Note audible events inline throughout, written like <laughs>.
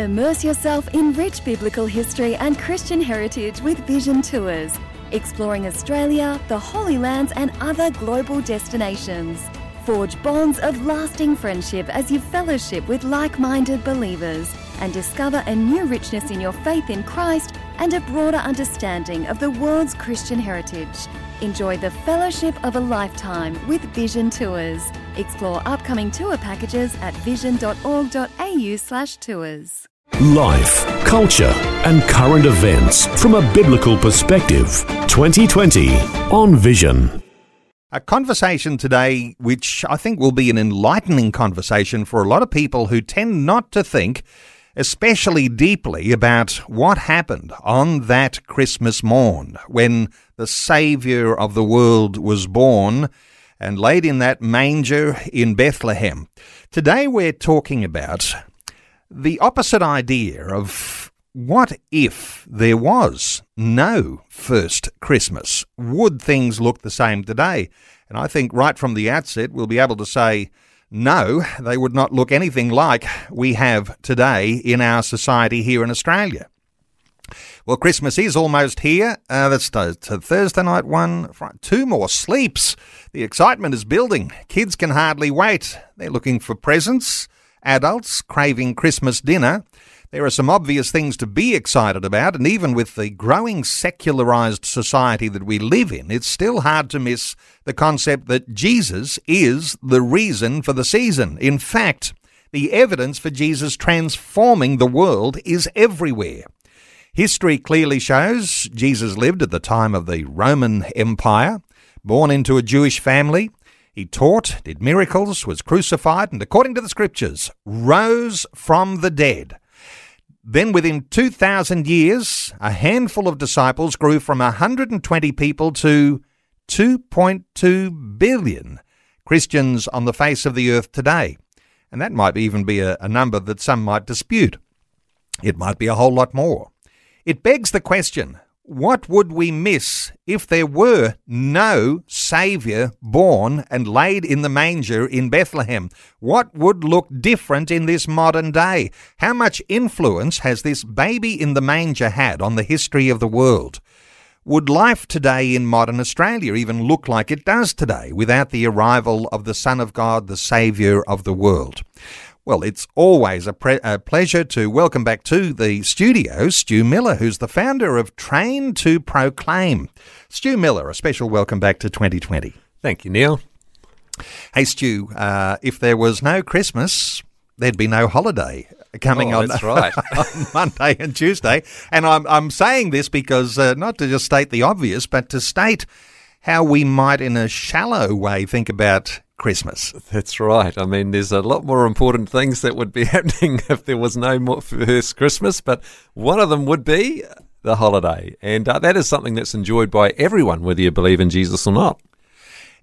Immerse yourself in rich biblical history and Christian heritage with Vision Tours, exploring Australia, the Holy Lands, and other global destinations. Forge bonds of lasting friendship as you fellowship with like minded believers and discover a new richness in your faith in Christ and a broader understanding of the world's Christian heritage. Enjoy the fellowship of a lifetime with Vision Tours. Explore upcoming tour packages at vision.org.au/slash tours. Life, culture, and current events from a biblical perspective. 2020 on Vision. A conversation today, which I think will be an enlightening conversation for a lot of people who tend not to think especially deeply about what happened on that Christmas morn when the Saviour of the world was born and laid in that manger in Bethlehem. Today we're talking about the opposite idea of what if there was no first Christmas? Would things look the same today? And I think right from the outset we'll be able to say, no, they would not look anything like we have today in our society here in Australia. Well, Christmas is almost here. Uh, that's the, Thursday night one. Two more sleeps. The excitement is building. Kids can hardly wait. They're looking for presents. Adults craving Christmas dinner. There are some obvious things to be excited about, and even with the growing secularized society that we live in, it's still hard to miss the concept that Jesus is the reason for the season. In fact, the evidence for Jesus transforming the world is everywhere. History clearly shows Jesus lived at the time of the Roman Empire, born into a Jewish family. He taught, did miracles, was crucified, and according to the scriptures, rose from the dead. Then, within 2,000 years, a handful of disciples grew from 120 people to 2.2 billion Christians on the face of the earth today. And that might even be a, a number that some might dispute. It might be a whole lot more. It begs the question what would we miss if there were no Saviour born and laid in the manger in Bethlehem? What would look different in this modern day? How much influence has this baby in the manger had on the history of the world? Would life today in modern Australia even look like it does today without the arrival of the Son of God, the Saviour of the world? Well, it's always a, pre- a, pleasure to welcome back to the studio Stu Miller, who's the founder of Train to Proclaim. Stu Miller, a special welcome back to 2020. Thank you, Neil. Hey, Stu, uh, if there was no Christmas, there'd be no holiday coming oh, on, that's <laughs> right. on Monday and Tuesday. And I'm, I'm saying this because uh, not to just state the obvious, but to state how we might, in a shallow way, think about Christmas. That's right. I mean, there's a lot more important things that would be <laughs> happening if there was no more first Christmas, but one of them would be the holiday. And uh, that is something that's enjoyed by everyone, whether you believe in Jesus or not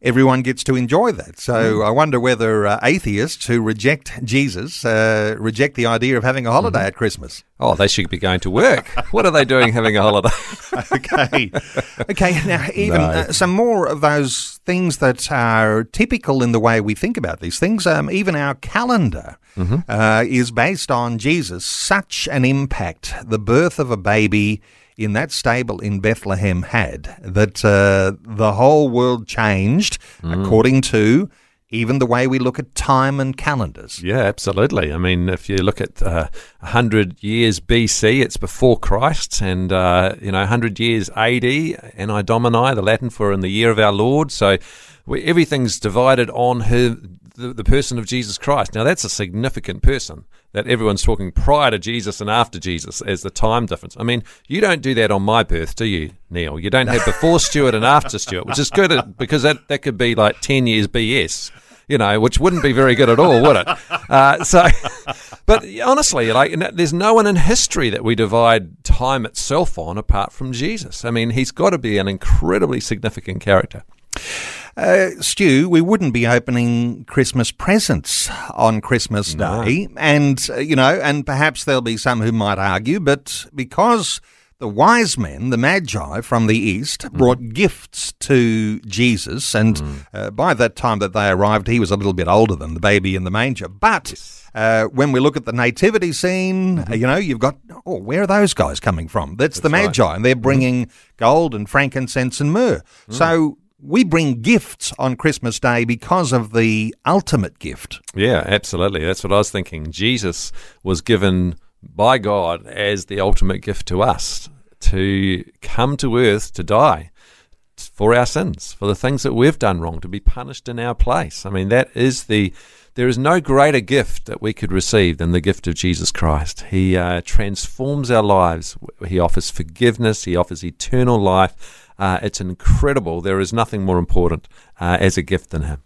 everyone gets to enjoy that. So mm. I wonder whether uh, atheists who reject Jesus uh, reject the idea of having a holiday mm-hmm. at Christmas. Oh, they should be going to work. <laughs> what are they doing having a holiday? <laughs> okay. Okay, now, even no. uh, some more of those things that are typical in the way we think about these things, um, even our calendar. Mm-hmm. Uh, is based on Jesus, such an impact. The birth of a baby in that stable in Bethlehem had that uh, the whole world changed mm. according to even the way we look at time and calendars. Yeah, absolutely. I mean, if you look at uh, 100 years BC, it's before Christ, and, uh, you know, 100 years AD, Anno Domini, the Latin for in the year of our Lord. So we, everything's divided on her, the, the person of Jesus Christ. Now, that's a significant person that everyone's talking prior to Jesus and after Jesus as the time difference. I mean, you don't do that on my birth, do you, Neil? You don't have before Stuart and after Stuart, which is good because that, that could be like 10 years BS you know, which wouldn't be very good at all, would it? Uh, so, <laughs> but honestly, like, there's no one in history that we divide time itself on apart from Jesus. I mean, he's got to be an incredibly significant character. Uh, Stu, we wouldn't be opening Christmas presents on Christmas no. Day. And, uh, you know, and perhaps there'll be some who might argue, but because the wise men, the magi from the east, Mm. brought gifts to Jesus, and uh, by that time that they arrived, he was a little bit older than the baby in the manger. But uh, when we look at the nativity scene, uh, you know, you've got, oh, where are those guys coming from? That's, the Mm-hmm. Right. Mm-hmm. magi, and they're bringing gold and frankincense and myrrh. Mm. So we bring gifts on Christmas Day because of the ultimate gift. Yeah, absolutely. That's what I was thinking. Jesus was given by God as the ultimate gift to us to come to earth to die for our sins, for the things that we've done wrong, to be punished in our place. I mean, that is the. There is no greater gift that we could receive than the gift of Jesus Christ. He uh, transforms our lives. He offers forgiveness. He offers eternal life. Uh, it's incredible. There is nothing more important uh, as a gift than Him.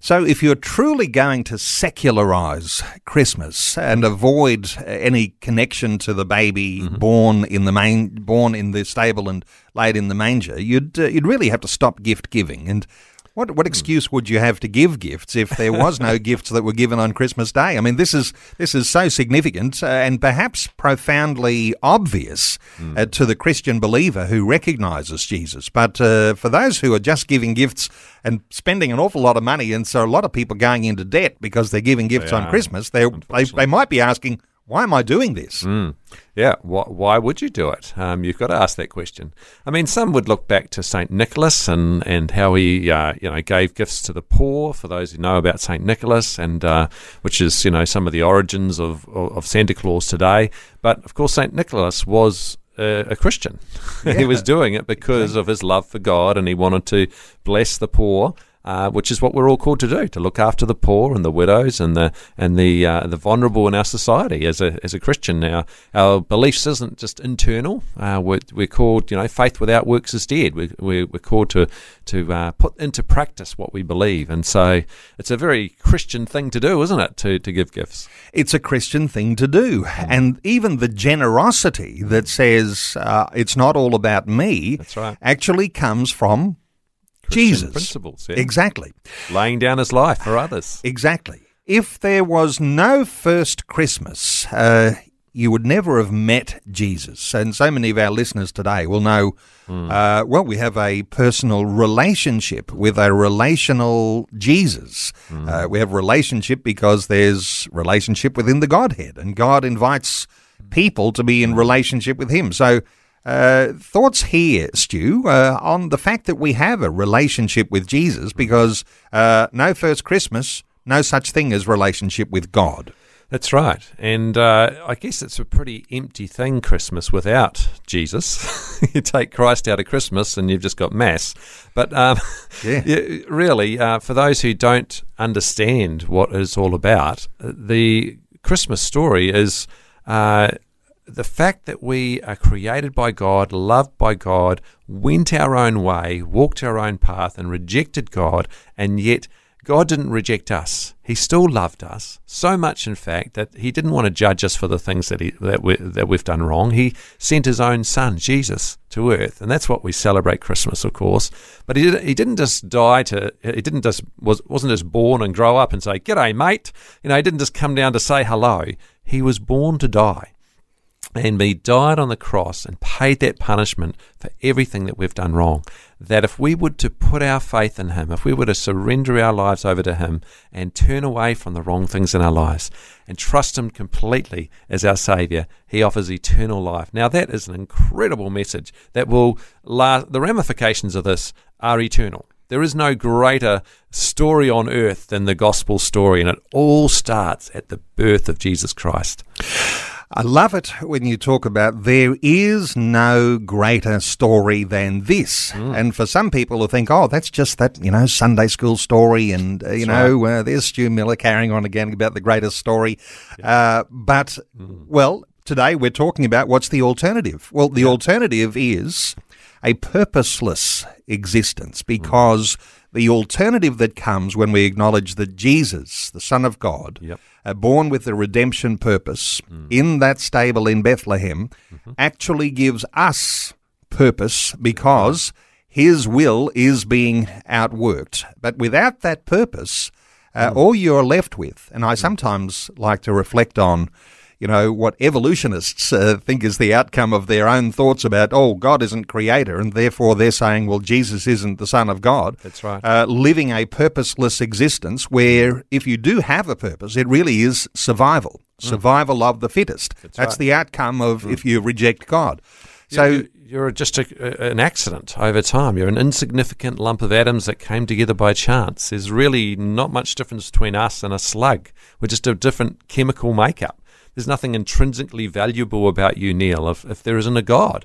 So, if you're truly going to secularize Christmas and avoid any connection to the baby Mm-hmm. born in the main, born in the stable and laid in the manger, you'd uh, you'd really have to stop gift giving. And what Hmm. what excuse would you have to give gifts if there was no <laughs> gifts that were given on Christmas Day? I mean, this is this is so significant uh, and perhaps profoundly obvious Hmm. uh, to the Christian believer who recognizes Jesus. But uh, for those who are just giving gifts and spending an awful lot of money, and so a lot of people going into debt because they're giving gifts They on Christmas, they they they might be asking, "Why am I doing this?" Mm. Yeah, why, why would you do it? Um, you've got to ask that question. I mean, some would look back to Saint Nicholas and, and how he uh, you know gave gifts to the poor. For those who know about Saint Nicholas, and uh, which is you know some of the origins of, of, Santa Claus today. But of course, Saint Nicholas was a Christian. <laughs> he was doing it because of his love for God, and he wanted to bless the poor. Uh, which is what we're all called to do: to look after the poor and the widows and the and the uh, the vulnerable in our society. As a as a Christian, now our beliefs isn't just internal. Uh, we're, we're called, you know, faith without works is dead. We, we're, we're called to to uh, put into practice what we believe, and so it's a very Christian thing to do, isn't it? To to give gifts. It's a Christian thing to do. And even the generosity that says uh, it's not all about me That's right. actually comes from Christian Jesus. principles, yeah. Exactly. laying down his life for others. Exactly. If there was no first Christmas, uh, you would never have met Jesus. And so many of our listeners today will know, uh, well, we have a personal relationship with a relational Jesus. Uh, we have relationship because there's relationship within the Godhead, and God invites people to be in relationship with Him. So, uh, thoughts here, Stu, uh, on the fact that we have a relationship with Jesus because uh, no first Christmas, no such thing as relationship with God. That's right. And uh, I guess it's a pretty empty thing, Christmas, without Jesus. <laughs> you take Christ out of Christmas and you've just got Mass. But um, <laughs> Yeah. really, uh, for those who don't understand what it's all about, the Christmas story is. The fact that we are created by God, loved by God, went our own way, walked our own path, and rejected God, and yet God didn't reject us. He still loved us so much, in fact, that He didn't want to judge us for the things that he, that we that we've done wrong. He sent His own Son, Jesus, to earth, and that's what we celebrate Christmas, of course. But He did, He didn't just die to. He didn't just was wasn't just born and grow up and say, "G'day, mate." You know, He didn't just come down to say hello. He was born to die. And he died on the cross and paid that punishment for everything that we've done wrong. That if we were to put our faith in him, if we were to surrender our lives over to him and turn away from the wrong things in our lives and trust him completely as our Saviour, he offers eternal life. Now, that is an incredible message that will last. The ramifications of this are eternal. There is no greater story on earth than the gospel story, and it all starts at the birth of Jesus Christ. I love it when you talk about there is no greater story than this. And for some people who think, oh, that's just that, you know, Sunday school story, and, uh, you know, uh, there's Stu Miller carrying on again about the greatest story. Uh, but, well, today we're talking about what's the alternative. Well, the alternative is a purposeless existence because the alternative that comes when we acknowledge that Jesus, the Son of God, Yep. uh, born with a redemption purpose in that stable in Bethlehem, actually gives us purpose because his will is being outworked. But without that purpose, uh, all you're left with, and I sometimes like to reflect on, you know, what evolutionists uh, think is the outcome of their own thoughts about, oh, God isn't creator, and therefore they're saying, well, Jesus isn't the Son of God. That's right. Uh, living a purposeless existence where if you do have a purpose, it really is survival, survival of the fittest. That's, right. the outcome of if you reject God. So, you're, you're just a, an accident over time. You're an insignificant lump of atoms that came together by chance. There's really not much difference between us and a slug. We're just a different chemical makeup. There's nothing intrinsically valuable about you, Neil, if, if there isn't a God.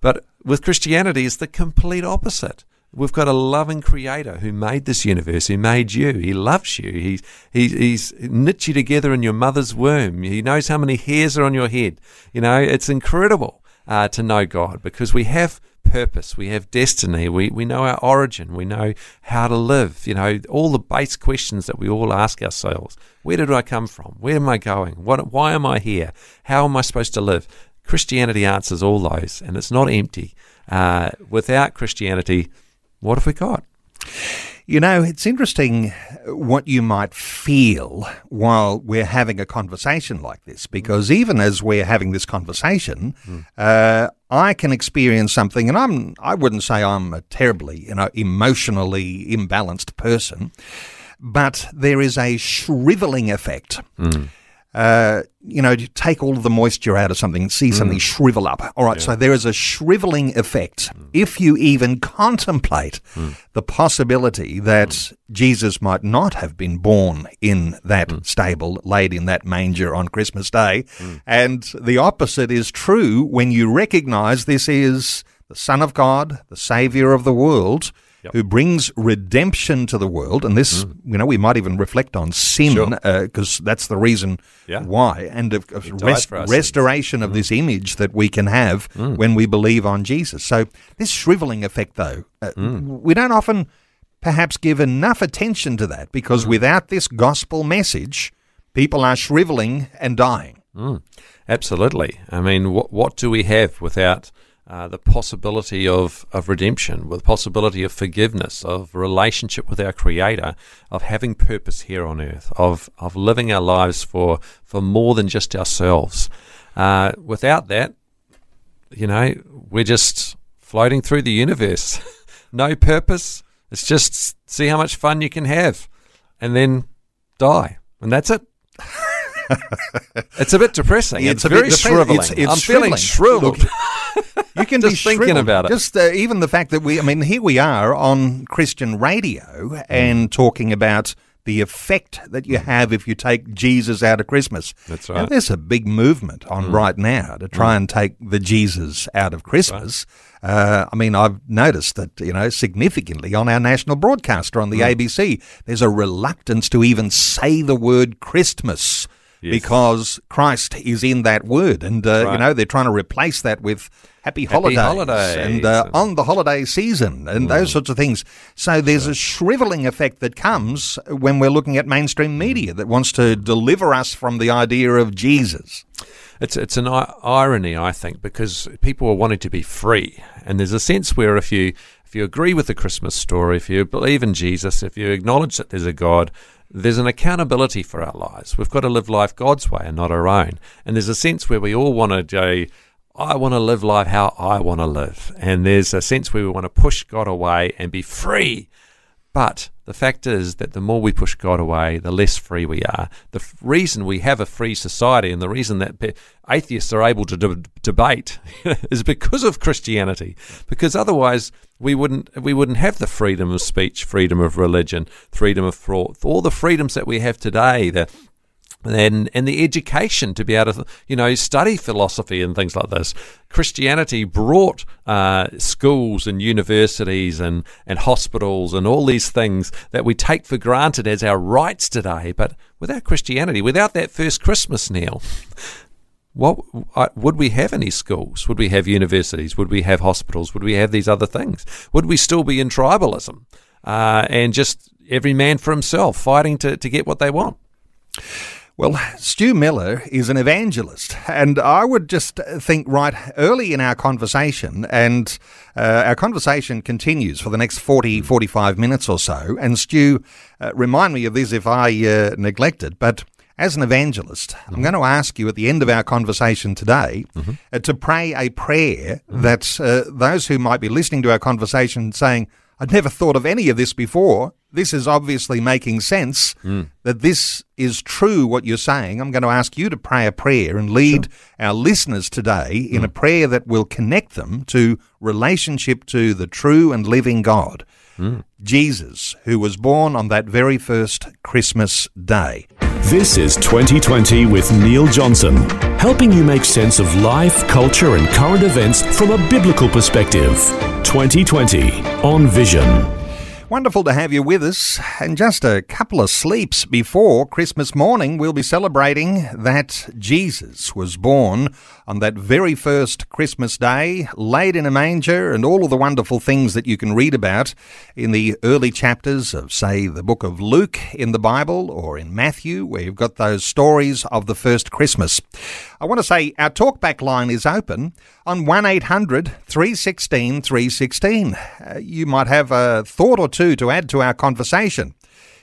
But with Christianity, it's the complete opposite. We've got a loving creator who made this universe, who made you. He loves you. He's, he, he's knit you together in your mother's womb. He knows how many hairs are on your head. You know, it's incredible uh, to know God because we have purpose, we have destiny, we, we know our origin, we know how to live, you know, all the base questions that we all ask ourselves. Where did I come from? Where am I going? What, why am I here? How am I supposed to live? Christianity answers all those, and it's not empty. Uh, without Christianity, what have we got? You know, it's interesting what you might feel while we're having a conversation like this, because even as we're having this conversation, mm. uh, I can experience something, and I'm I wouldn't say I'm a terribly, you know, emotionally imbalanced person, but there is a shriveling effect. Mm uh, you know, take all of the moisture out of something and see mm. something shrivel up. All right, yeah. so there is a shriveling effect. Mm. If you even contemplate mm. the possibility that mm. Jesus might not have been born in that mm. stable, laid in that manger on Christmas Day, mm. and the opposite is true when you recognize this is the Son of God, the Savior of the world yep. who brings redemption to the world. And this, mm. you know, we might even reflect on sin because sure. uh, that's the reason yeah. why. And of, of rest, restoration sins. of mm. this image that we can have mm. when we believe on Jesus. So this shriveling effect, though, uh, mm. we don't often perhaps give enough attention to that because mm. without this gospel message, people are shriveling and dying. Mm. Absolutely. I mean, what, what do we have without uh, the possibility of, of redemption, with the possibility of forgiveness, of relationship with our Creator, of having purpose here on earth, of, of living our lives for, for more than just ourselves. Uh, without that, you know, we're just floating through the universe. <laughs> no purpose. It's just see how much fun you can have and then die. And that's it. <laughs> it's a bit depressing. It's, it's a very shriveling. It's, it's I'm feeling shriveled. you can <laughs> just be thinking about it. Just uh, even the fact that we, I mean, here we are on Christian radio and talking about the effect that you have if you take Jesus out of Christmas. That's right. Now, there's a big movement on mm. right now to try mm. and take the Jesus out of Christmas. Right. Uh, I mean, I've noticed that, you know, significantly on our national broadcaster on the mm. ABC, there's a reluctance to even say the word Christmas yes. because Christ is in that word. And, uh, right. you know, they're trying to replace that with happy, happy holidays, holidays, and uh, on the holiday season and mm. those sorts of things. So there's sure. a shriveling effect that comes when we're looking at mainstream media that wants to deliver us from the idea of Jesus. It's it's an irony, I think, because people are wanting to be free, and there's a sense where if you if you agree with the Christmas story, if you believe in Jesus, if you acknowledge that there's a God, there's an accountability for our lives. We've got to live life God's way and not our own. And there's a sense where we all want to go, I want to live life how I want to live. And there's a sense where we want to push God away and be free. But the fact is that the more we push God away, the less free we are. The f- reason we have a free society and the reason that atheists are able to de- debate <laughs> is because of Christianity. Because otherwise, we wouldn't we wouldn't have the freedom of speech, freedom of religion, freedom of thought, all the freedoms that we have today. The and and the education to be able to you know study philosophy and things like this. Christianity brought uh, schools and universities and and hospitals and all these things that we take for granted as our rights today. But without Christianity, without that first Christmas, Neil. What uh, would we have any schools? Would we have universities? Would we have hospitals? Would we have these other things? Would we still be in tribalism uh, and just every man for himself, fighting to, to get what they want? Well, Stu Miller is an evangelist, and I would just think right early in our conversation, and uh, our conversation continues for the next 40, 45 minutes or so. And Stu, uh, remind me of this if I uh, neglect it, but as an evangelist, I'm going to ask you at the end of our conversation today uh, to pray a prayer that uh, those who might be listening to our conversation saying, I'd never thought of any of this before. This is obviously making sense hmm. that this is true what you're saying. I'm going to ask you to pray a prayer and lead our listeners today in a hmm. prayer that will connect them to relationship to the true and living God. Hmm. Jesus, who was born on that very first Christmas day. This is 2020 with Neil Johnson, helping you make sense of life, culture, and current events from a biblical perspective. 2020 on Vision. Wonderful to have you with us. And just a couple of sleeps before Christmas morning, we'll be celebrating that Jesus was born on that very first Christmas day, laid in a manger, and all of the wonderful things that you can read about in the early chapters of, say, the book of Luke in the Bible or in Matthew, where you've got those stories of the first Christmas. I want to say our talkback line is open on 1800 316 316. Uh, you might have a thought or two to add to our conversation.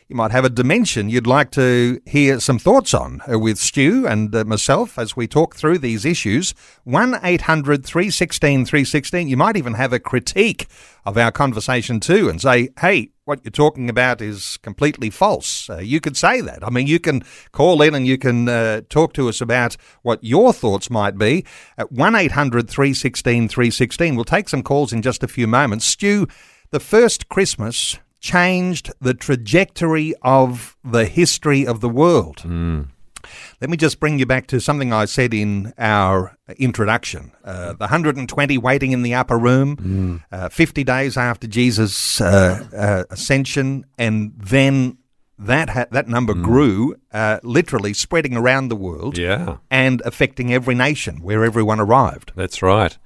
You might have a dimension you'd like to hear some thoughts on uh, with Stu and uh, myself as we talk through these issues. 1 800 316 316. You might even have a critique of our conversation too and say, hey, what you're talking about is completely false. Uh, you could say that. I mean, you can call in and you can uh, talk to us about what your thoughts might be at 1 800 316 316. We'll take some calls in just a few moments. Stu, the first Christmas changed the trajectory of the history of the world. Let me just bring you back to something I said in our introduction. Uh, the 120 waiting in the upper room, uh, 50 days after Jesus' uh, uh, ascension, and then that ha- that number grew, uh, literally spreading around the world Yeah. and affecting every nation where everyone arrived. That's right.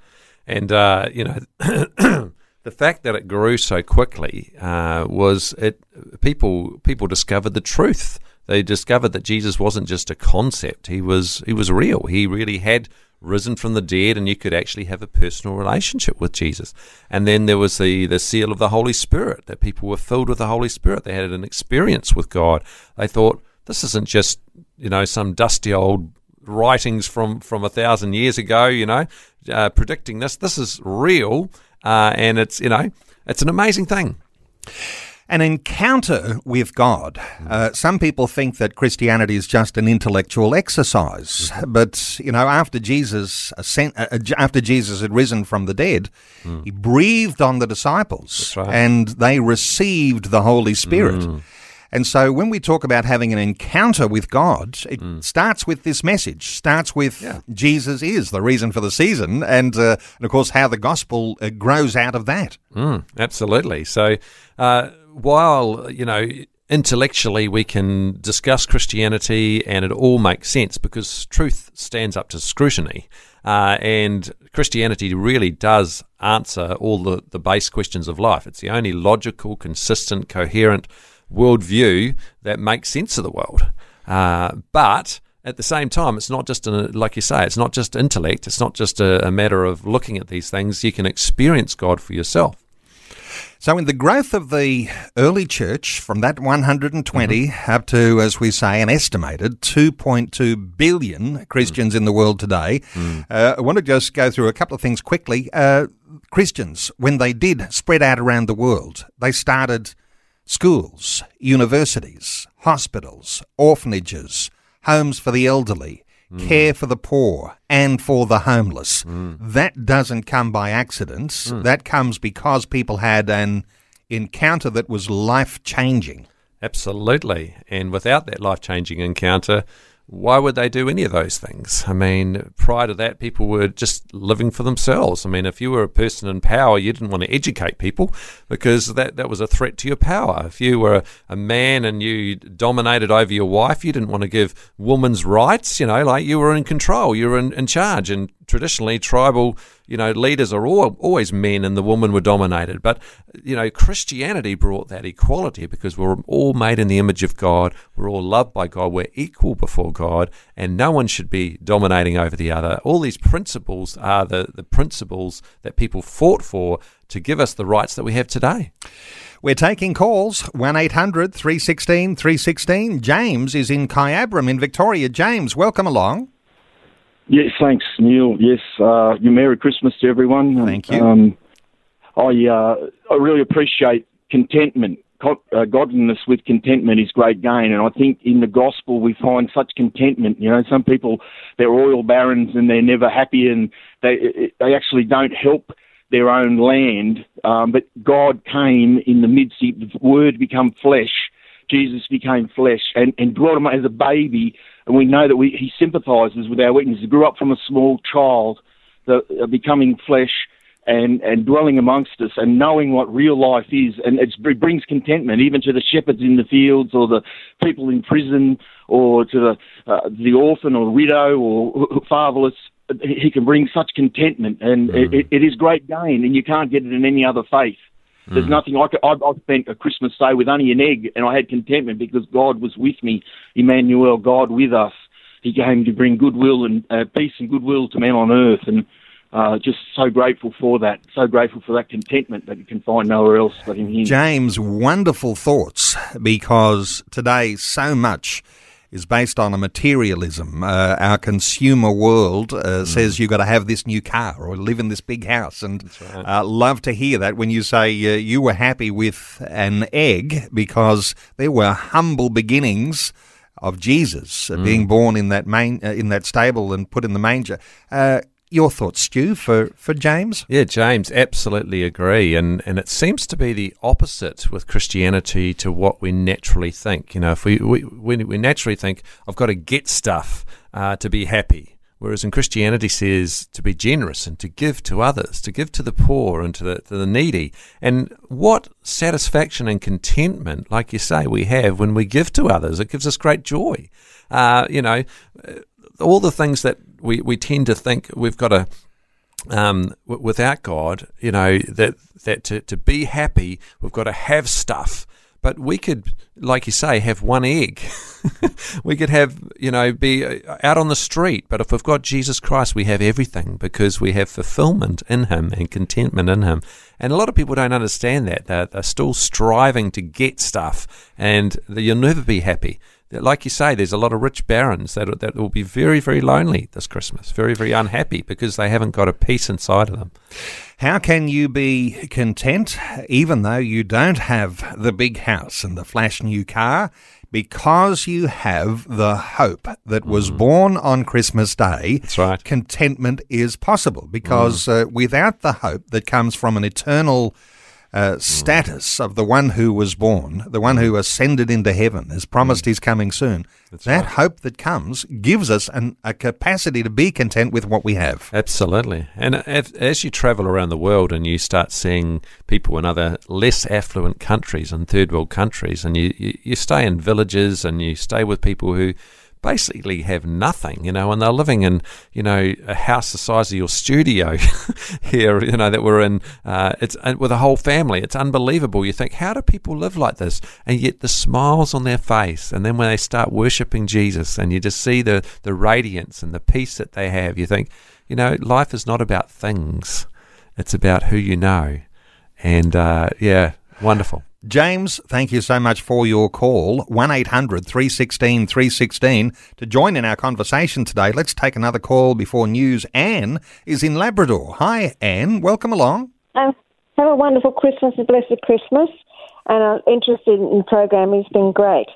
And, uh, you know, the fact that it grew so quickly uh, was it people people discovered the truth. They discovered that Jesus wasn't just a concept. He was he was real. He really had risen from the dead and you could actually have a personal relationship with Jesus. And then there was the the seal of the Holy Spirit that people were filled with the Holy Spirit. They had an experience with God. They thought this isn't just, you know, some dusty old writings from from a thousand years ago, you know, uh, predicting this. This is real, uh, and it's you know, it's an amazing thing. An encounter with God. Uh, some people think that Christianity is just an intellectual exercise, but you know, after Jesus ascent, uh, uh, after Jesus had risen from the dead, he breathed on the disciples, right. and they received the Holy Spirit. And so, when we talk about having an encounter with God, it starts with this message. Starts with Jesus is the reason for the season, and uh, and of course how the gospel uh, grows out of that. Mm, absolutely. So, uh, while you know intellectually we can discuss Christianity and it all makes sense because truth stands up to scrutiny, uh, and Christianity really does answer all the the base questions of life. It's the only logical, consistent, coherent worldview that makes sense of the world. Uh, but at the same time, it's not just, a, like you say, it's not just intellect. It's not just a, a matter of looking at these things. You can experience God for yourself. So, in the growth of the early church from that 120 up to, as we say, an estimated 2.2 billion Christians in the world today, uh, I want to just go through a couple of things quickly. Uh, Christians, when they did spread out around the world, they started schools, universities, hospitals, orphanages, homes for the elderly, hmm. care for the poor, and for the homeless. Hmm. That doesn't come by accident. Hmm. That comes because people had an encounter that was life changing. Absolutely. And without that life changing encounter, why would they do any of those things? I mean, prior to that, people were just living for themselves. I mean, if you were a person in power, you didn't want to educate people because that, that was a threat to your power. If you were a, man and you dominated over your wife, you didn't want to give women's rights, you know, like you were in control, you were in, in charge. And traditionally tribal, you know, leaders are all, always men and the women were dominated. But, you know, Christianity brought that equality because we're all made in the image of God. We're all loved by God. We're equal before God and no one should be dominating over the other. All these principles are the, the principles that people fought for to give us the rights that we have today. We're taking calls 1 800 316 316. James is in Kyabram in Victoria. James, welcome along. Yes, thanks, Neil. Yes, uh, you Merry Christmas to everyone. Thank you. Um, I uh, I really appreciate contentment. Uh, godliness with contentment is great gain, and I think in the gospel we find such contentment. You know, some people they're oil barons and they're never happy, and they they actually don't help their own land. Um, but God came in the midst. The Word become flesh. Jesus became flesh and, and dwelt among as a baby and we know that we, he sympathises with our weaknesses. He grew up from a small child, the, uh, becoming flesh and, and dwelling amongst us and knowing what real life is. And it brings contentment even to the shepherds in the fields or the people in prison or to the, uh, the orphan or widow or fatherless. He can bring such contentment, and mm. it, it is great gain, and you can't get it in any other faith. There's mm. nothing like it. I, I spent a Christmas day with only an egg, and I had contentment because God was with me. Emmanuel, God with us. He came to bring goodwill and uh, peace and goodwill to men on earth, and uh, just so grateful for that. So grateful for that contentment that you can find nowhere else but in Him. James, wonderful thoughts because today so much is based on a materialism. Uh, our consumer world uh, mm. says you've got to have this new car or live in this big house. And right. uh, love to hear that when you say uh, you were happy with an egg because there were humble beginnings of Jesus uh, mm. being born in that main uh, in that stable and put in the manger. Your thoughts, Stu, for, for James? Yeah, James, absolutely agree. And and it seems to be the opposite with Christianity to what we naturally think. You know, if we we, we naturally think, I've got to get stuff uh, to be happy. Whereas in Christianity says to be generous and to give to others, to give to the poor and to the, to the needy. And what satisfaction and contentment, like you say, we have when we give to others. It gives us great joy. Uh, you know, all the things that we, we tend to think we've got to um, w- without God, you know, that that to, to be happy, we've got to have stuff. But we could, like you say, have one egg. <laughs> we could have, you know, be uh, out on the street. But if we've got Jesus Christ, we have everything because we have fulfillment in Him and contentment in Him. And a lot of people don't understand that. They're, they're still striving to get stuff, and you'll never be happy like you say, there's a lot of rich barons that that will be very, very lonely this Christmas, very, very unhappy because they haven't got a peace inside of them. How can you be content even though you don't have the big house and the flash new car? Because you have the hope that was mm. born on Christmas Day. That's right. Contentment is possible because mm. uh, without the hope that comes from an eternal uh, status of the one who was born, the one who ascended into heaven, has promised mm. he's coming soon. That's that right. hope that comes gives us an, a capacity to be content with what we have. Absolutely. And as you travel around the world and you start seeing people in other less affluent countries and third world countries, and you, you, you stay in villages and you stay with people who basically have nothing, you know, and they're living in, you know, a house the size of your studio <laughs> here, you know, that we're in. Uh, it's uh, with a whole family. It's unbelievable. You think, how do people live like this? And yet the smiles on their face, and then when they start worshiping Jesus, and you just see the the radiance and the peace that they have, you think, you know, life is not about things; it's about who you know. And uh, yeah, wonderful. James, thank you so much for your call. 1 800 316 316 to join in our conversation today. Let's take another call before news. Anne is in Labrador. Hi, Anne. Welcome along. Uh, have a wonderful Christmas, a blessed Christmas. And I'm interested in programming. It's been great.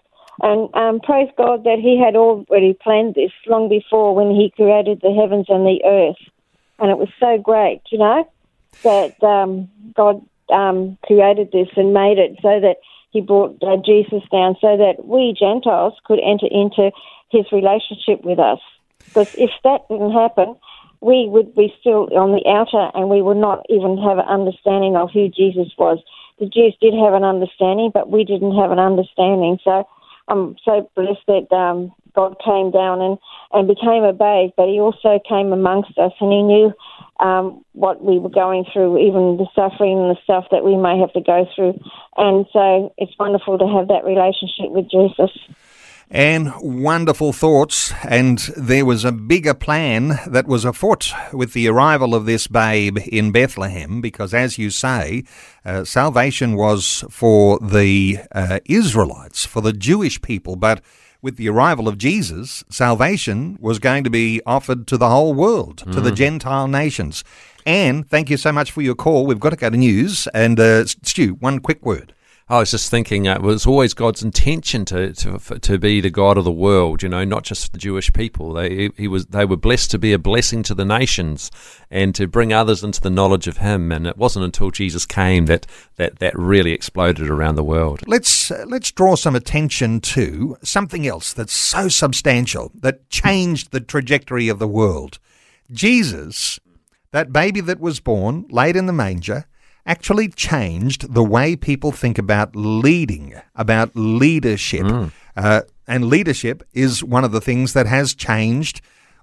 And um, praise God that He had already planned this long before when He created the heavens and the earth. And it was so great, you know, that um, God um, created this and made it so that he brought uh, Jesus down so that we Gentiles could enter into his relationship with us. Because if that didn't happen, we would be still on the outer and we would not even have an understanding of who Jesus was. The Jews did have an understanding, but we didn't have an understanding. So I'm so blessed that um, God came down and, and became a babe, but he also came amongst us and he knew um, what we were going through, even the suffering and the stuff that we may have to go through. And so it's wonderful to have that relationship with Jesus. And wonderful thoughts, and there was a bigger plan that was afoot with the arrival of this babe in Bethlehem, because as you say, uh, salvation was for the uh, Israelites, for the Jewish people, but with the arrival of Jesus, salvation was going to be offered to the whole world, to the Gentile nations. And thank you so much for your call. We've got to go to news. And uh, Stu, one quick word. I was just thinking uh, it was always God's intention to, to to be the God of the world, you know, not just the Jewish people. They he was they were blessed to be a blessing to the nations and to bring others into the knowledge of Him. And it wasn't until Jesus came that that, that really exploded around the world. Let's uh, let's draw some attention to something else that's so substantial that changed the trajectory of the world. Jesus, that baby that was born, laid in the manger, actually changed the way people think about leading, about leadership. Uh, and leadership is one of the things that has changed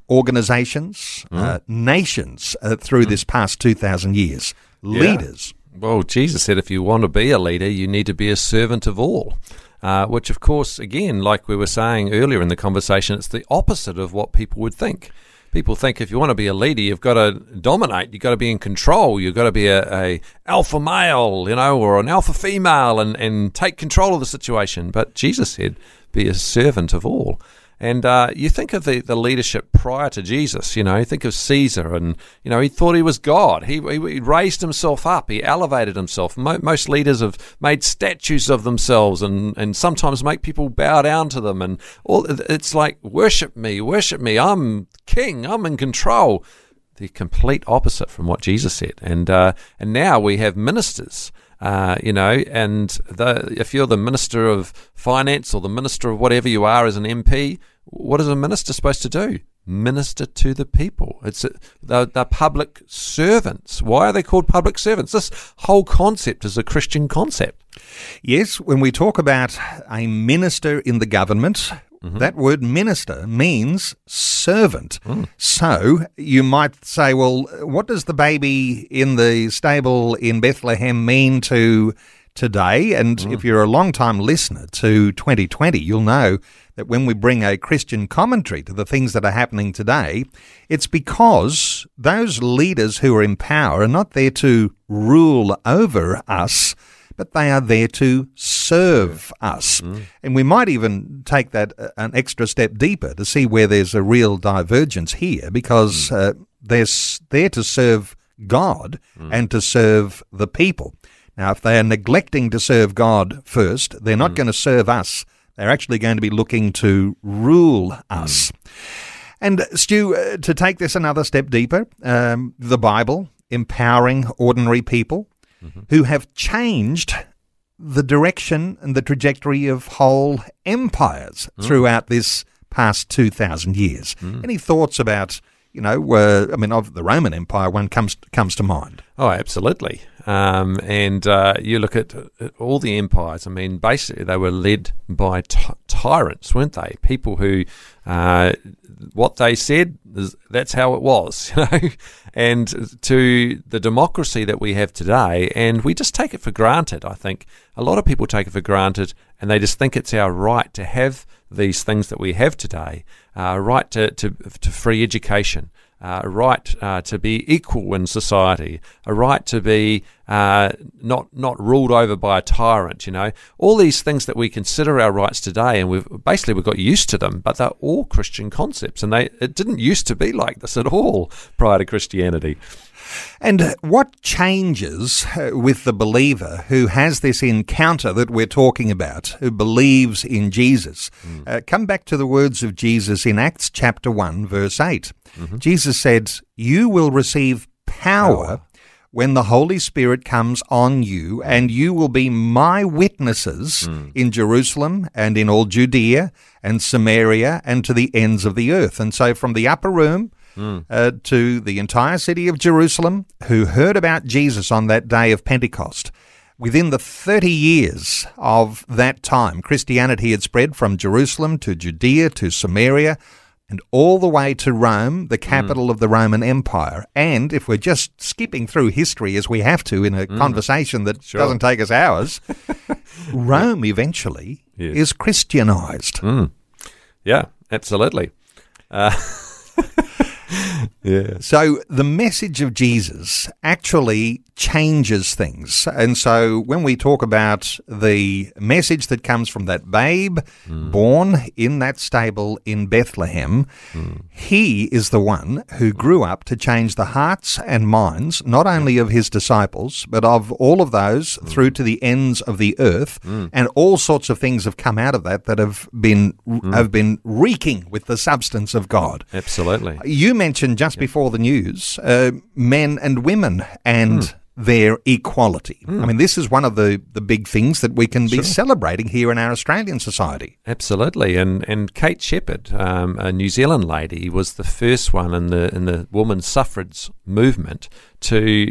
organizations, uh, nations uh, through this past 2,000 years. Leaders. Well, Jesus said if you want to be a leader, you need to be a servant of all. Uh, which, of course, again, like we were saying earlier in the conversation, it's the opposite of what people would think. People think if you want to be a leader, you've got to dominate, you've got to be in control, you've got to be a, a alpha male, you know, or an alpha female, and, and take control of the situation. But Jesus said, be a servant of all. And uh, you think of the, the leadership prior to Jesus, you know, you think of Caesar, and, you know, he thought he was God. He, he, he raised himself up, he elevated himself. Mo- most leaders have made statues of themselves and, and sometimes make people bow down to them. And all, it's like, worship me, worship me. I'm king, I'm in control. The complete opposite from what Jesus said. And, uh, and now we have ministers. Uh, you know, and the, if you're the minister of finance or the minister of whatever you are as an MP, what is a minister supposed to do? Minister to the people. It's they're, they're public servants. Why are they called public servants? This whole concept is a Christian concept. Yes, when we talk about a minister in the government, Mm-hmm. that word minister means servant. Mm. So you might say, well, what does the baby in the stable in Bethlehem mean to today? And mm. if you're a long time listener to 2020, you'll know that when we bring a Christian commentary to the things that are happening today, it's because those leaders who are in power are not there to rule over us but they are there to serve us. And we might even take that uh, an extra step deeper to see where there's a real divergence here because uh, they're there to serve God and to serve the people. Now, if they are neglecting to serve God first, they're not going to serve us. They're actually going to be looking to rule us. And Stu, uh, to take this another step deeper, um, the Bible empowering ordinary people who have changed the direction and the trajectory of whole empires mm. throughout this past 2,000 years. Mm. Any thoughts about, you know, uh, I mean, of the Roman Empire, one comes, comes to mind. Oh, absolutely. Um, and uh, you look at all the empires. I mean, basically, they were led by ty- tyrants, weren't they? People who, uh, what they said, that's how it was, <laughs> you know. and to the democracy that we have today, and we just take it for granted. I think a lot of people take it for granted, and they just think it's our right to have these things that we have today, uh, right to, to to free education uh, a right uh, to be equal in society, a right to be uh, not not ruled over by a tyrant. You know, all these things that we consider our rights today, and we've basically we've got used to them, but they're all Christian concepts, and they it didn't used to be like this at all prior to Christianity. And what changes uh, with the believer who has this encounter that we're talking about, who believes in Jesus? Uh, come back to the words of Jesus in Acts chapter 1, verse 8. Jesus said, You will receive power. When the Holy Spirit comes on you, and you will be my witnesses in Jerusalem and in all Judea and Samaria and to the ends of the earth. And so, from the upper room uh, to the entire city of Jerusalem who heard about Jesus on that day of Pentecost. Within the 30 years of that time, Christianity had spread from Jerusalem to Judea to Samaria and all the way to Rome, the capital mm. of the Roman Empire. And if we're just skipping through history as we have to in a mm. conversation that sure. doesn't take us hours, <laughs> Rome eventually yes. is Christianized. Mm. Yeah, absolutely. Uh, <laughs> yeah. So the message of Jesus actually changes things. And so when we talk about the message that comes from that babe mm. born in that stable in Bethlehem, mm. he is the one who grew up to change the hearts and minds not only of his disciples, but of all of those mm. through to the ends of the earth. Hmm. And all sorts of things have come out of that that have been hmm. have been reeking with the substance of God. Absolutely. You mentioned just before the news uh, men and women and hmm their equality. Mm. I mean, this is one of the, the big things that we can be sure. celebrating here in our Australian society. Absolutely, and and Kate Sheppard, um, a New Zealand lady, was the first one in the in the women's suffrage movement to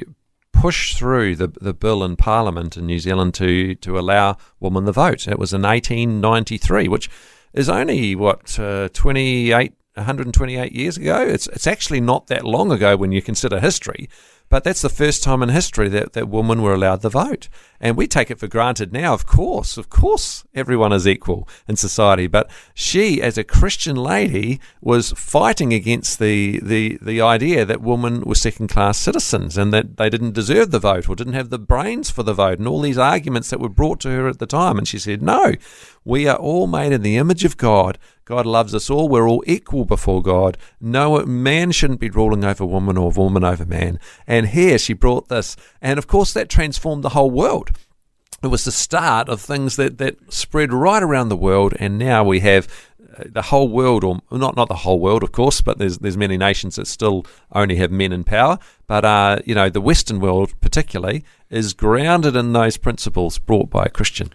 push through the the bill in Parliament in New Zealand to to allow women the vote. It was in 1893, which is only what uh, 28 128 years ago. It's it's actually not that long ago when you consider history. But that's the first time in history that, that women were allowed the vote. And we take it for granted now, of course. Of course, everyone is equal in society. But she, as a Christian lady, was fighting against the, the, the idea that women were second class citizens and that they didn't deserve the vote or didn't have the brains for the vote and all these arguments that were brought to her at the time. And she said, No, we are all made in the image of God. God loves us all. We're all equal before God. No man shouldn't be ruling over woman or woman over man. And here she brought this. And of course, that transformed the whole world it was the start of things that, that spread right around the world, and now we have uh, the whole world, or not not the whole world, of course, but there's there's many nations that still only have men in power. But uh, you know, the Western world, particularly, is grounded in those principles brought by a Christian.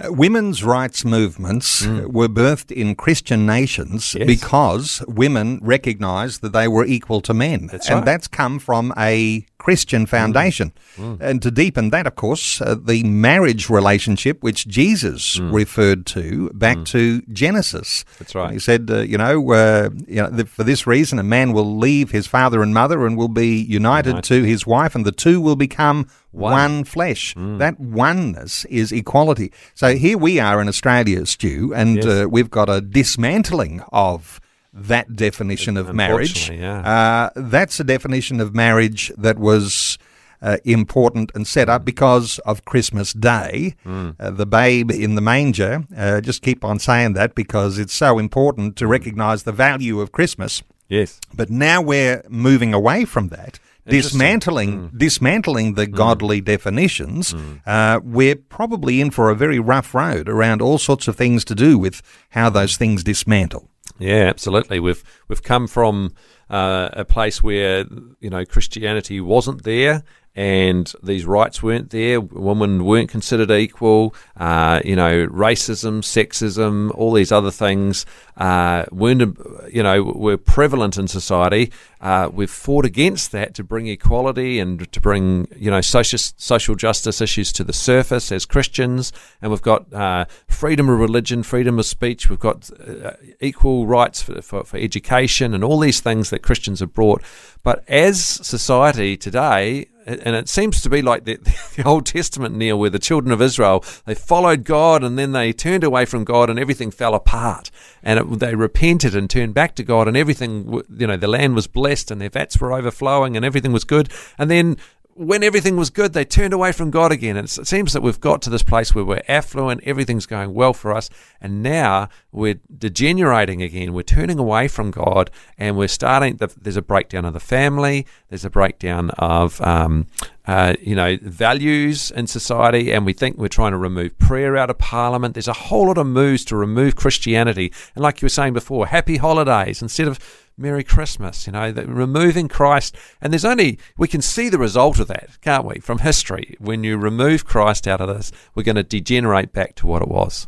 Uh, women's rights movements mm. were birthed in Christian nations yes. because women recognized that they were equal to men. That's and right. that's come from a Christian foundation. Mm. Mm. And to deepen that, of course, uh, the marriage relationship which Jesus mm. referred to back mm. to Genesis. That's right. He said, uh, you know, uh, you know, for this reason, a man will leave his father and mother and will be united, united. to his wife, and the two will become one, one flesh. That oneness is equality. So here we are in Australia, Stu, and yes. uh, we've got a dismantling of that definition of marriage. Yeah. Uh, that's a definition of marriage that was. Uh, important and set up because of Christmas Day. Mm. Uh, the babe in the manger, uh, just keep on saying that because it's so important to recognize the value of Christmas. Yes. But now we're moving away from that dismantling mm. dismantling the mm. godly definitions, mm. uh, we're probably in for a very rough road around all sorts of things to do with how those things dismantle. Yeah, absolutely. We've we've come from uh, a place where you know Christianity wasn't there, and these rights weren't there. Women weren't considered equal. Uh, you know, racism, sexism, all these other things uh, weren't, you know, were prevalent in society. Uh, we've fought against that to bring equality and to bring, you know, social social justice issues to the surface as Christians. And we've got uh, freedom of religion, freedom of speech. We've got uh, equal rights for, for, for education and all these things that Christians have brought. But as society today, and it seems to be like the, <laughs> the, Old Testament, Neil, where the children of Israel they followed God and then they turned away from God and everything fell apart, and it, they repented and turned back to God and everything, you know, the land was blessed and their vats were overflowing and everything was good, and then when everything was good, they turned away from God again. And it seems that we've got to this place where we're affluent, everything's going well for us, and now we're degenerating again. We're turning away from God, and we're starting. The, there's a breakdown of the family. There's a breakdown of um, uh, you know values in society, and we think we're trying to remove prayer out of Parliament. There's a whole lot of moves to remove Christianity, and like you were saying before, happy holidays instead of Merry Christmas, you know, removing Christ. And there's only, we can see the result of that, can't we, from history. When you remove Christ out of this, we're going to degenerate back to what it was.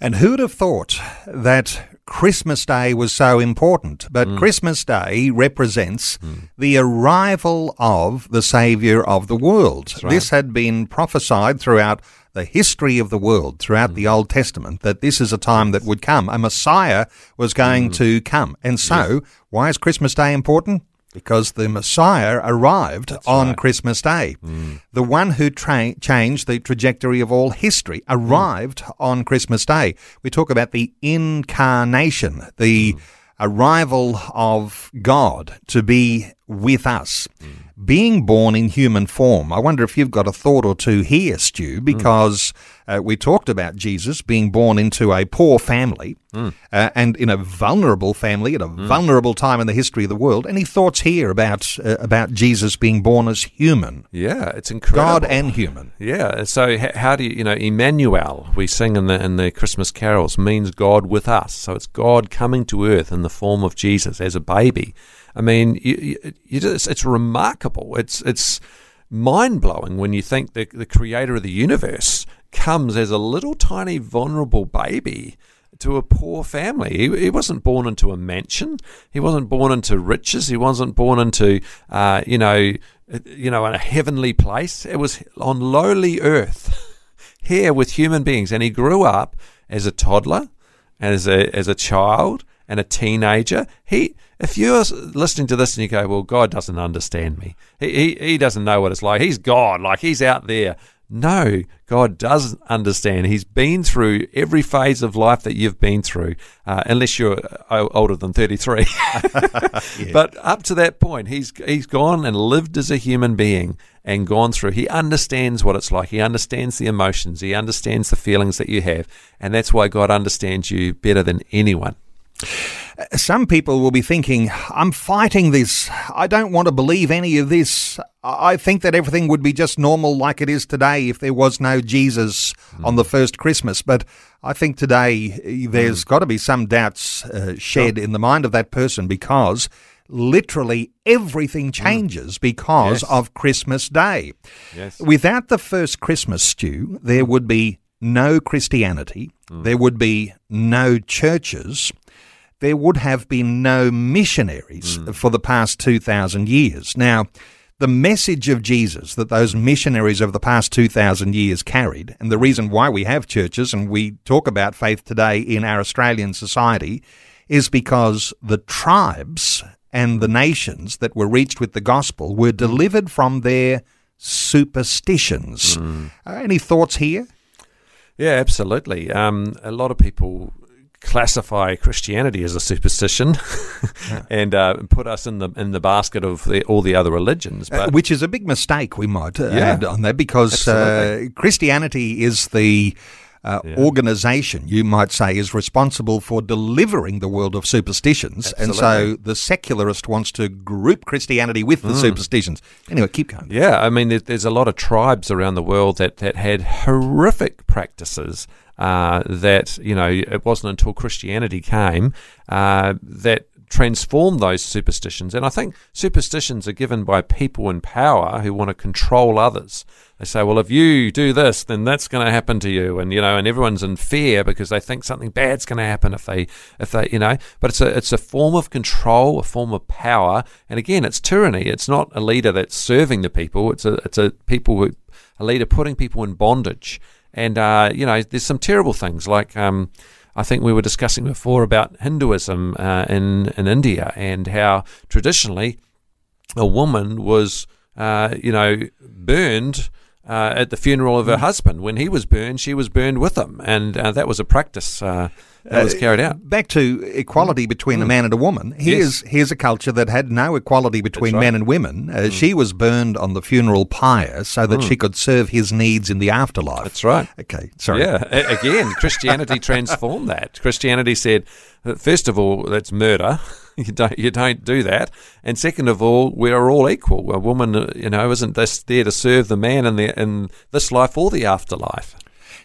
And who'd have thought that Christmas Day was so important. But Mm. Christmas Day represents the arrival of the Saviour of the world. This had been prophesied throughout the history of the world, throughout Mm. the Old Testament, that this is a time that would come. A Messiah was Mm. going to come. And so, why is Christmas Day important? Because the Messiah arrived on Christmas Day. Mm. The one who tra- changed the trajectory of all history arrived on Christmas Day. We talk about the incarnation, the Mm. arrival of God to be with us. Mm. Being born in human form. I wonder if you've got a thought or two here, Stu, because uh, we talked about Jesus being born into a poor family uh, and in a vulnerable family at a vulnerable time in the history of the world. Any thoughts here about uh, about Jesus being born as human, Yeah, it's incredible. God and human? Yeah. So h- how do you, you know, Emmanuel, we sing in the in the Christmas carols, means God with us. So it's God coming to earth in the form of Jesus as a baby. I mean, you, you, you just, it's remarkable. It's it's mind blowing when you think the the creator of the universe comes as a little tiny vulnerable baby to a poor family. He, he wasn't born into a mansion. He wasn't born into riches. He wasn't born into, uh, you know, you know, a heavenly place. It was on lowly earth, here with human beings, and he grew up as a toddler, as a as a child, and a teenager. He, if you're listening to this and you go, "Well, God doesn't understand me. He he, he doesn't know what it's like. He's God. Like he's out there." No, God does understand. He's been through every phase of life that you've been through, uh, unless you're uh, older than 33. <laughs> But up to that point, he's he's gone and lived as a human being and gone through. He understands what it's like. He understands the emotions. He understands the feelings that you have, and that's why God understands you better than anyone. Some people will be thinking, I'm fighting this. I don't want to believe any of this. I think that everything would be just normal like it is today if there was no Jesus on the first Christmas. But I think today eh, there's got to be some doubts uh, shed in the mind of that person because literally everything changes because Yes. of Christmas Day. Yes. Without the first Christmas Stu, there would be no Christianity, there would be no churches, there would have been no missionaries for the past 2,000 years. Now, the message of Jesus that those missionaries of the past 2,000 years carried, and the reason why we have churches and we talk about faith today in our Australian society, is because the tribes and the nations that were reached with the gospel were delivered from their superstitions. Uh, any thoughts here? Yeah, absolutely. Um, a lot of people classify Christianity as a superstition <laughs> and uh, put us in the in the basket of the, all the other religions. Uh, which is a big mistake, we might uh, Yeah. add on that, because uh, Christianity is the uh, organization, you might say, is responsible for delivering the world of superstitions. And so Mm. the secularist wants to group Christianity with the superstitions. Anyway, keep going. Yeah, I mean, there's a lot of tribes around the world that, that had horrific practices uh, that, you know, it wasn't until Christianity came uh, that transformed those superstitions. And I think superstitions are given by people in power who want to control others. They say, well, if you do this, then that's going to happen to you. And, you know, and everyone's in fear because they think something bad's going to happen if they, if they, you know, but it's a, it's a form of control, a form of power. And again, it's tyranny. It's not a leader that's serving the people. It's a, it's a people who, a leader putting people in bondage. And, uh, you know, there's some terrible things like, um, I think we were discussing before about Hinduism uh, in, in India and how traditionally a woman was, uh, you know, burned uh, at the funeral of her husband. When he was burned, she was burned with him, and uh, that was a practice uh, that was carried out. Back to equality between a man and a woman. Here's here's a culture that had no equality between right. men and women. Uh, She was burned on the funeral pyre so that she could serve his needs in the afterlife. That's right. Okay, sorry. Yeah, again, <laughs> Christianity transformed that. Christianity said, uh, first of all, that's murder. <laughs> You don't, you don't do that. And second of all, we are all equal. A woman, uh, you know, isn't this there to serve the man in the in this life or the afterlife.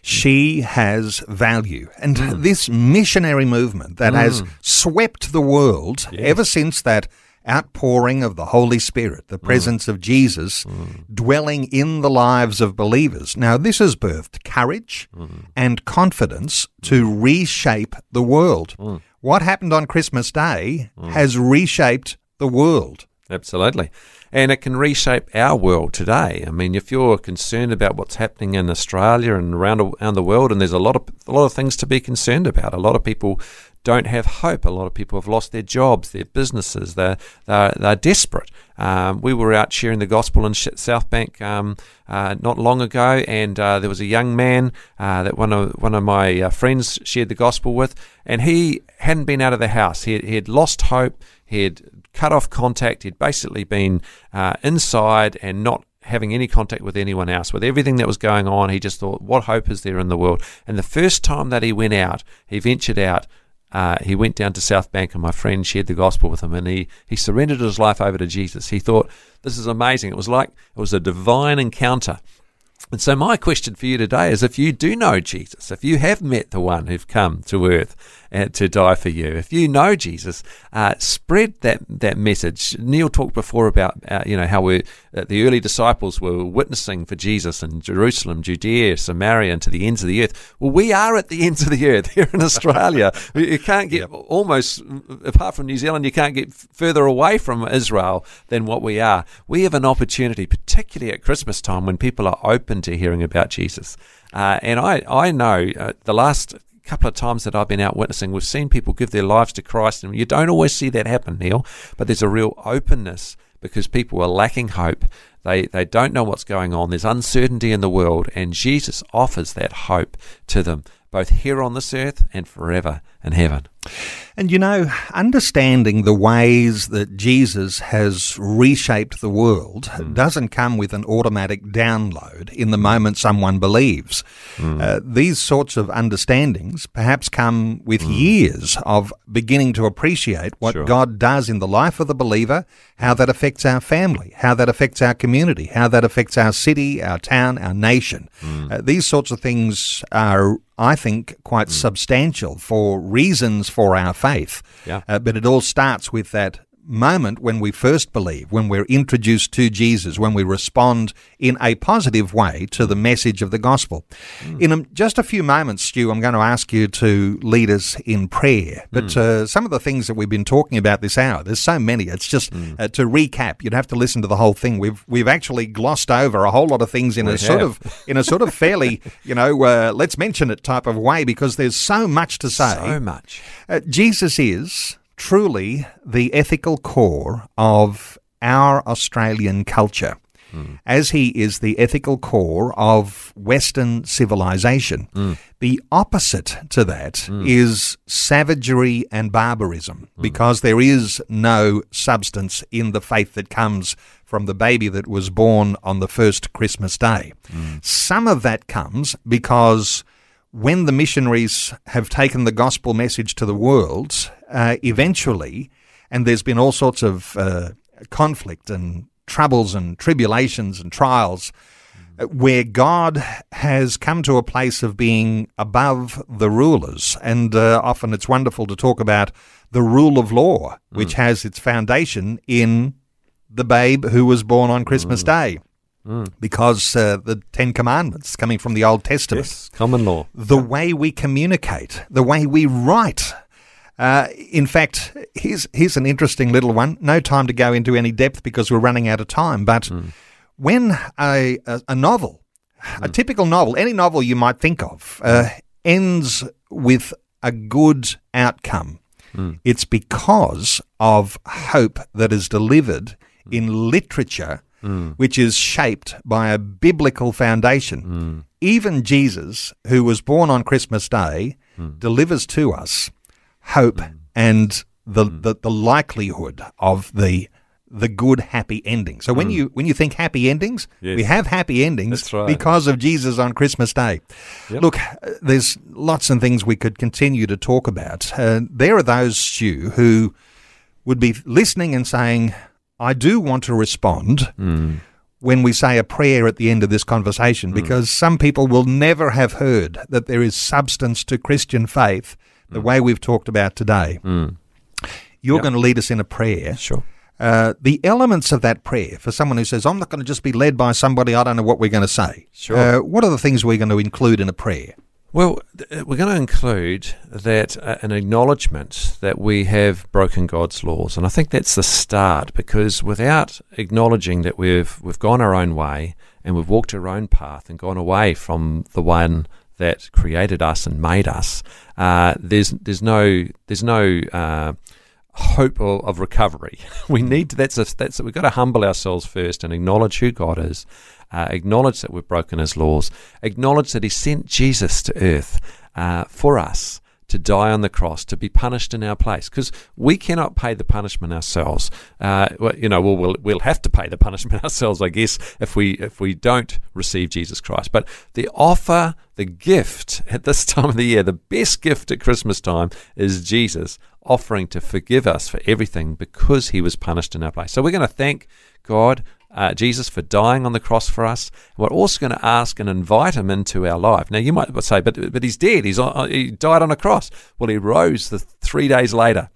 She has value. And Mm. this missionary movement that has swept the world ever since that outpouring of the Holy Spirit, Mm. the presence of Jesus dwelling in the lives of believers. Now, this has birthed courage Mm. and confidence to reshape the world. what happened on Christmas Day has reshaped the world. Absolutely. And it can reshape our world today. I mean, if you're concerned about what's happening in Australia and around, around the world, and there's a lot of a lot of things to be concerned about. A lot of people don't have hope. A lot of people have lost their jobs, their businesses. They're they're, they're desperate. Um, we were out sharing the gospel in South Bank um, uh, not long ago, and uh, there was a young man uh, that one of one of my uh, friends shared the gospel with, and he hadn't been out of the house. He, he had lost hope. He had cut off contact. He'd basically been uh, inside and not having any contact with anyone else. With everything that was going on, he just thought, what hope is there in the world? And the first time that he went out, he ventured out. Uh, he went down to South Bank, and my friend shared the gospel with him, and he, he surrendered his life over to Jesus. He thought, This is amazing. It was like it was a divine encounter. And so, my question for you today is if you do know Jesus, if you have met the one who've come to earth uh, to die for you, if you know Jesus, uh, spread that, that message. Neil talked before about uh, you know how we uh, the early disciples were witnessing for Jesus in Jerusalem, Judea, Samaria, and to the ends of the earth. Well, we are at the <laughs> ends of the earth here in Australia. you can't get yep. almost, apart from New Zealand, you can't get further away from Israel than what we are. We have an opportunity, particularly at Christmas time when people are open to hearing about Jesus. Uh, and I, I know uh, the last couple of times that I've been out witnessing, we've seen people give their lives to Christ, and you don't always see that happen, Neil, but there's a real openness because people are lacking hope. They, they don't know what's going on. There's uncertainty in the world, and Jesus offers that hope to them, both here on this earth and forever in heaven. And you know, understanding the ways that Jesus has reshaped the world mm. doesn't come with an automatic download in the moment someone believes. Mm. Uh, these sorts of understandings perhaps come with mm. years of beginning to appreciate what sure. God does in the life of the believer, how that affects our family, how that affects our community, how that affects our city, our town, our nation. Uh, these sorts of things are I think, quite mm. substantial for reasons for our faith. Yeah. Uh, but it all starts with that moment when we first believe, when we're introduced to Jesus, when we respond in a positive way to the message of the gospel. Mm. In a, just a few moments, Stu, I'm going to ask you to lead us in prayer. But mm. uh, some of the things that we've been talking about this hour, there's so many. It's just mm. uh, to recap. You'd have to listen to the whole thing. We've we've actually glossed over a whole lot of things in we a have. sort of in a sort of fairly, <laughs> you know, uh, let's mention it type of way because there's so much to say. So much. Uh, Jesus is truly the ethical core of our Australian culture. Mm. As he is the ethical core of Western civilization. Mm. The opposite to that mm. is savagery and barbarism because there is no substance in the faith that comes from the baby that was born on the first Christmas day. Some of that comes because when the missionaries have taken the gospel message to the world, uh, eventually, and there's been all sorts of uh, conflict and troubles and tribulations and trials, uh, where God has come to a place of being above the rulers. And uh, often it's wonderful to talk about the rule of law, which mm. has its foundation in the babe who was born on Christmas mm. Day. Mm. Because uh, the Ten Commandments coming from the Old Testament, yes, common law, the way we communicate, the way we write. Uh, in fact, here's here's an interesting little one. No time to go into any depth because we're running out of time. But mm. when a, a, a novel, mm. a typical novel, any novel you might think of, uh, ends with a good outcome, mm. it's because of hope that is delivered in literature mm. which is shaped by a biblical foundation. Mm. Even Jesus, who was born on Christmas Day, mm. delivers to us hope mm. and the, mm. the, the likelihood of the the good happy ending. So when mm. you when you think happy endings, yes. we have happy endings right. because of Jesus on Christmas Day. Yep. Look, there's lots of things we could continue to talk about. Uh, there are those Stu who would be listening and saying, I do want to respond mm. when we say a prayer at the end of this conversation, mm. because some people will never have heard that there is substance to Christian faith the mm. way we've talked about today. Hmm. You're yep. going to lead us in a prayer. Sure. Uh, the elements of that prayer for someone who says, I'm not going to just be led by somebody, I don't know what we're going to say. Sure. Uh, what are the things we're going to include in a prayer? Well, th- we're going to include that uh, an acknowledgement that we have broken God's laws, and I think that's the start. Because without acknowledging that we've we've gone our own way and we've walked our own path and gone away from the one that created us and made us, uh, there's there's no there's no uh, hope of, of recovery. <laughs> we need to, that's a, that's a, we've got to humble ourselves first and acknowledge who God is, uh, acknowledge that we've broken His laws, acknowledge that He sent Jesus to earth uh, for us to die on the cross, to be punished in our place, because we cannot pay the punishment ourselves. Uh, you know, we'll, we'll we'll have to pay the <laughs> punishment ourselves, I guess, if we if we don't receive Jesus Christ. But the offer, the gift at this <laughs> time of the year, the best gift at Christmas time is Jesus offering to forgive us for everything because He was punished in our place. So we're going to thank God uh, Jesus for dying on the cross for us. We're also going to ask and invite him into our life. Now, you might say, but, but he's dead. He's on, he died on a cross. Well, he rose the three days later.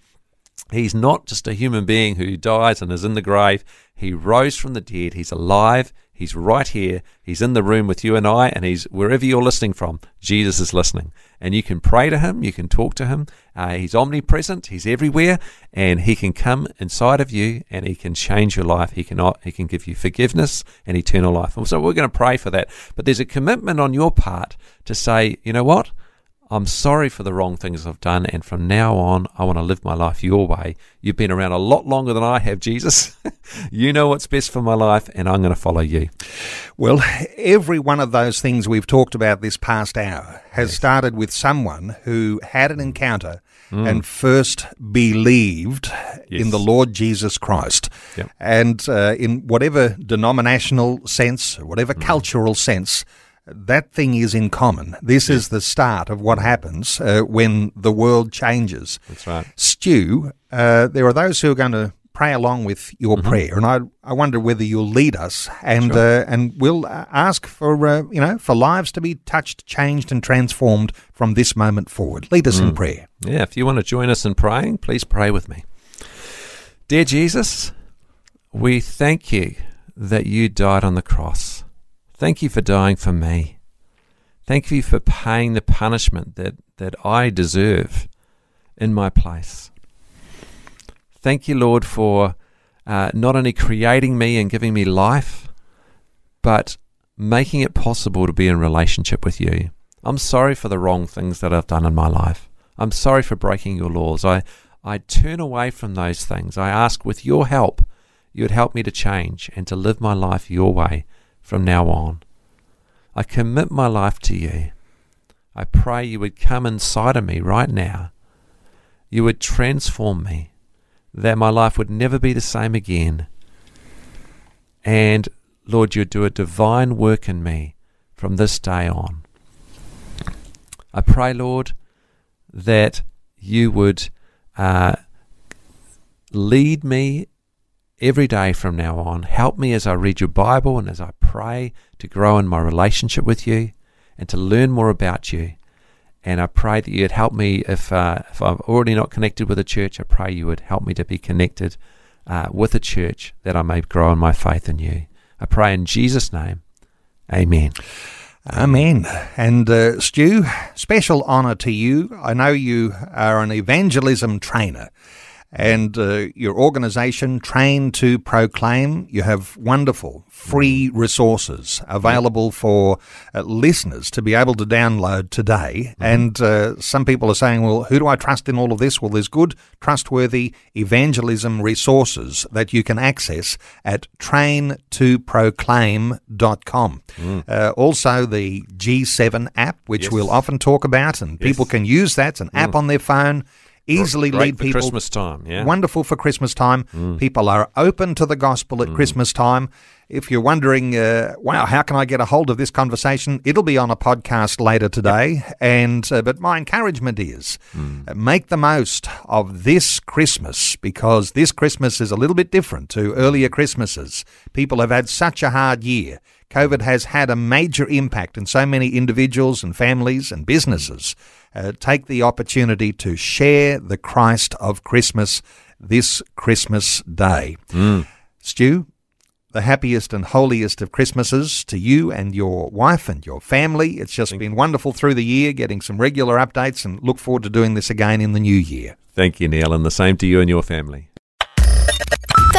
He's not just a human being who dies and is in the grave. He rose from the dead. He's alive. He's right here. He's in the room with you and I, and he's wherever you're listening from. Jesus is listening, and you can pray to him. You can talk to him. Uh, he's omnipresent. He's everywhere, and he can come inside of you, and he can change your life. He can he can give you forgiveness and eternal life. And so we're going to pray for that. But there's a commitment on your part to say, you know what? I'm sorry for the wrong things I've done, and from now on, I want to live my life your way. You've been around a lot longer than I have, Jesus. <laughs> you know what's best for my life, and I'm going to follow you. Well, every one of those things we've talked about this past hour has yes. started with someone who had an encounter mm. and first believed yes. in the Lord Jesus Christ. Yep. And uh, in whatever denominational sense, whatever mm. cultural sense, that thing is in common. This is the start of what happens uh, when the world changes. That's right. Stu, uh, there are those who are going to pray along with your mm-hmm. prayer, and I, I wonder whether you'll lead us, and sure. uh, and we'll ask for uh, you know for lives to be touched, changed, and transformed from this moment forward. Lead us mm. in prayer. Yeah, if you want to join us in praying, please pray with me. Dear Jesus, we thank you that you died on the cross Thank you for dying for me. Thank you for paying the punishment that, that I deserve in my place. Thank you, Lord, for uh, not only creating me and giving me life, but making it possible to be in relationship with you. I'm sorry for the wrong things that I've done in my life. I'm sorry for breaking your laws. I, I turn away from those things. I ask with your help, you would help me to change and to live my life your way from now on. I commit my life to you. I pray you would come inside of me right now. You would transform me, that my life would never be the same again. And Lord, you'd do a divine work in me from this day on. I pray, Lord, that you would uh, lead me every day from now on. Help me as I read your Bible and as I pray to grow in my relationship with you and to learn more about you. And I pray that you'd help me if, uh, if I'm already not connected with a church, I pray you would help me to be connected uh, with a church that I may grow in my faith in you. I pray in Jesus' name. Amen. Amen. And uh, Stu, special honour to you. I know you are an evangelism trainer and uh, your organization Train to Proclaim. You have wonderful free resources available for uh, listeners to be able to download today. Mm-hmm. And uh, some people are saying, well, who do I trust in all of this? Well, there's good, trustworthy evangelism resources that you can access at traintoproclaim.com. Mm. Uh, also, the G7 app, which yes. we'll often talk about, and yes. people can use that. It's an mm. app on their phone easily Great lead people. Christmas time, yeah. Wonderful for Christmas time. Mm. People are open to the gospel at mm. Christmas time. If you're wondering, uh, wow, how can I get a hold of this conversation? It'll be on a podcast later today. Yep. And uh, but my encouragement is mm. uh, make the most of this Christmas because this Christmas is a little bit different to earlier Christmases. People have had such a hard year. COVID has had a major impact in so many individuals and families and businesses uh, take the opportunity to share the Christ of Christmas this Christmas day. Mm. Stu, the happiest and holiest of Christmases to you and your wife and your family. It's just Thank been wonderful through the year, getting some regular updates, and look forward to doing this again in the new year. Thank you, Neil, and the same to you and your family.